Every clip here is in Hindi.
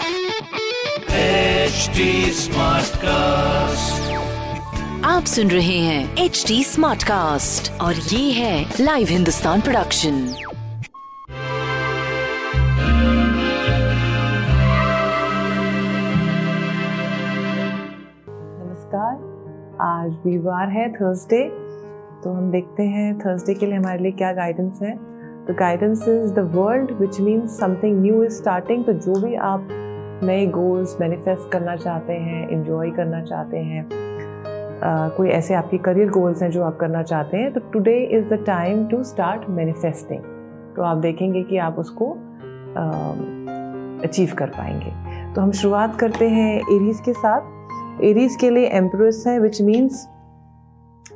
HD Smartcast. आप सुन रहे हैं एच डी स्मार्ट कास्ट और ये है लाइव हिंदुस्तान प्रोडक्शन नमस्कार आज वीरवार है थर्सडे तो हम देखते हैं थर्सडे के लिए हमारे लिए क्या गाइडेंस है तो guidance is the world which means something new is starting तो जो भी आप नए गोल्स मैनिफेस्ट करना चाहते हैं इन्जॉय करना चाहते हैं। uh, कोई ऐसे आपके करियर गोल्स हैं जो आप करना चाहते हैं तो today is the time to start manifesting तो आप देखेंगे कि आप उसको अचीव uh, कर पाएँगे। तो हम शुरुआत करते हैं एरीज के साथ। एरीज के लिए एम्प्रेस है विच मीन्स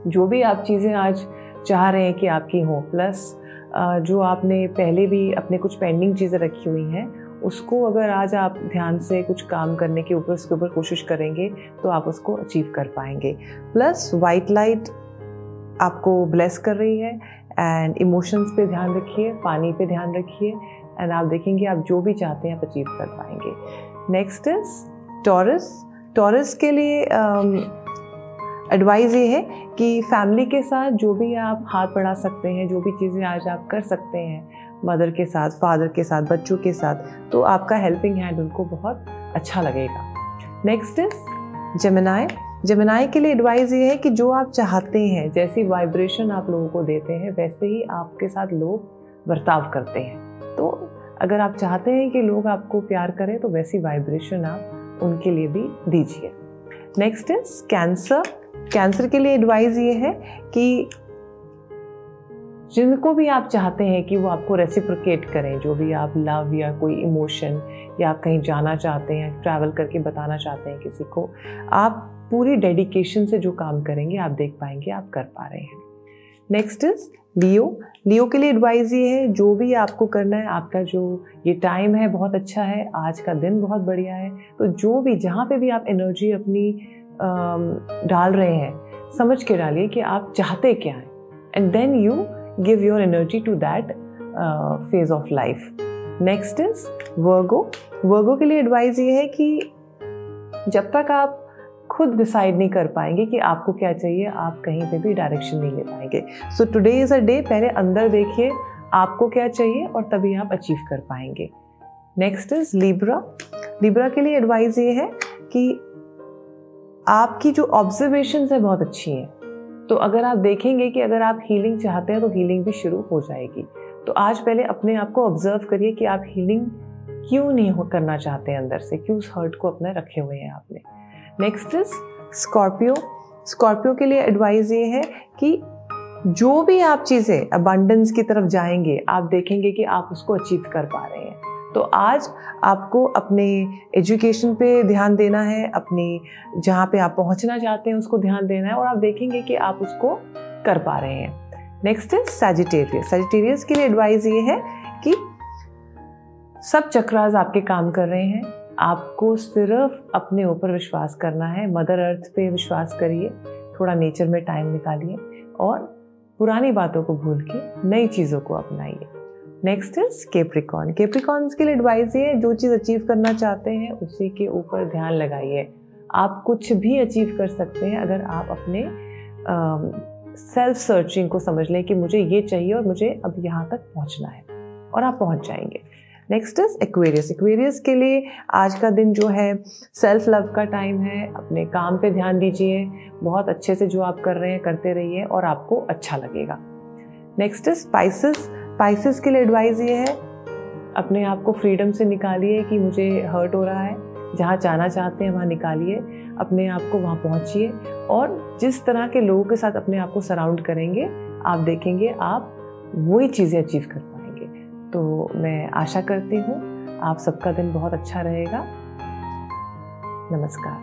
जो भी आप चीज़ें आज चाह रहे हैं कि आपकी हों प्लस जो आपने पहले भी अपने कुछ पेंडिंग चीज़ें रखी हुई हैं उसको अगर आज आप ध्यान से कुछ काम करने के ऊपर उसके ऊपर कोशिश करेंगे तो आप उसको अचीव कर पाएँगे। प्लस वाइट लाइट आपको ब्लेस कर रही है एंड इमोशंस पे ध्यान रखिए पानी पे ध्यान रखिए एंड आप देखेंगे आप जो भी चाहते हैं आप अचीव कर पाएँगे। नेक्स्ट इज़ टॉरस टॉरस के लिए एडवाइस um, ये है कि फैमिली के साथ जो भी आप हाथ बढ़ा सकते हैं जो भी चीज़ें आज आप कर सकते हैं मदर के साथ फादर के साथ, बच्चों के साथ तो आपका हेल्पिंग हैंड उनको बहुत अच्छा लगेगा। नेक्स्ट इज़ जमनाए जमनाए के लिए एडवाइस ये है कि जो आप चाहते हैं, जैसी वाइब्रेशन आप लोगों को देते हैं, वैसे ही आपके साथ लोग बर्ताव करते हैं। तो अगर आप चाहते हैं कि लोग आपको प्यार करें तो वैसी वाइब्रेशन आप उनके लिए भी दीजिए। नेक्स्ट इज़ कैंसर कैंसर के लिए एडवाइस ये है कि जिनको भी आप चाहते हैं कि वो आपको रेसिप्रिकेट करें, जो भी आप लव या कोई इमोशन या आप कहीं जाना चाहते हैं ट्रैवल करके बताना चाहते हैं किसी को, आप पूरी डेडिकेशन से जो काम करेंगे, आप देख पाएँगे, आप कर पा रहे हैं। नेक्स्ट इज़ लियो लियो के लिए एडवाइस ये है, जो भी आपको करना है, आपका जो ये टाइम है बहुत अच्छा है, आज का दिन बहुत बढ़िया है तो जो भी, जहाँ पे भी आप एनर्जी अपनी डाल रहे हैं, समझ के डालिए कि आप चाहते क्या हैं। And then you give your energy to that phase of life next is Virgo Virgo के लिए एडवाइस ये है कि जब तक आप खुद डिसाइड नहीं कर पाएँगे कि आपको क्या चाहिए, आप कहीं पे भी डायरेक्शन नहीं ले पाएँगे। So today is a day पहले अंदर देखिए, आपको क्या चाहिए और तभी आप अचीव कर पाएँगे। नेक्स्ट इज़ लिब्रा लिब्रा के लिए एडवाइस ये है कि आपकी जो ऑब्जर्वेशन है बहुत अच्छी हैं। तो अगर आप देखेंगे कि अगर आप हीलिंग चाहते हैं तो हीलिंग भी शुरू हो जाएगी। तो आज पहले अपने आप को ऑब्ज़र्व करिए कि आप हीलिंग क्यों नहीं हो, करना चाहते हैं अंदर से? क्यों उस हर्ट को अपने रखे हुए हैं आपने? नेक्स्ट इज़ स्कॉर्पियो स्कॉर्पियो के लिए एडवाइस ये है कि जो भी आप चीज़ें अबांडेंस की तरफ़ जाएँगे, आप देखेंगे कि आप उसको अचीव कर पा रहे हैं। तो आज आपको अपने एजुकेशन पे ध्यान देना है, अपनी जहाँ पे आप पहुँचना चाहते हैं उसको ध्यान देना है और आप देखेंगे कि आप उसको कर पा रहे हैं। नेक्स्ट इज़ सेजिटेरियस सेजिटेरियस के लिए एडवाइस ये है कि सब चक्रास आपके काम कर रहे हैं, आपको सिर्फ़ अपने ऊपर विश्वास करना है मदर अर्थ पे विश्वास करिए, थोड़ा नेचर में टाइम निकालिए और पुरानी बातों को भूल के नई चीज़ों को अपनाइए। नेक्स्ट इज़ केप्रिकॉन केप्रिकॉन्स के लिए एडवाइस ये जो चीज़ अचीव करना चाहते हैं, उसी के ऊपर ध्यान लगाइए। आप कुछ भी अचीव कर सकते हैं अगर आप अपने सेल्फ सर्चिंग को समझ लें कि मुझे ये चाहिए और मुझे अब यहाँ तक पहुँचना है और आप पहुँच जाएँगे। नेक्स्ट इज़ एक्वेरियस एक्वेरियस के लिए आज का दिन जो है सेल्फ लव का टाइम है। अपने काम पे ध्यान दीजिए। बहुत अच्छे से जो आप कर रहे हैं, करते रहिए और आपको अच्छा लगेगा। नेक्स्ट इज़ स्पाइसेस स्पाइसेस के लिए एडवाइस ये है। अपने आप को फ्रीडम से निकालिए कि मुझे हर्ट हो रहा है। जहाँ जाना चाहते हैं, वहाँ निकालिए। अपने आप को वहाँ पहुँचिए और जिस तरह के लोगों के साथ अपने आप को सराउंड करेंगे, आप देखेंगे, आप वही चीज़ें अचीव कर पाएँगे। तो मैं आशा करती हूँ, आप सबका दिन बहुत अच्छा रहेगा। नमस्कार।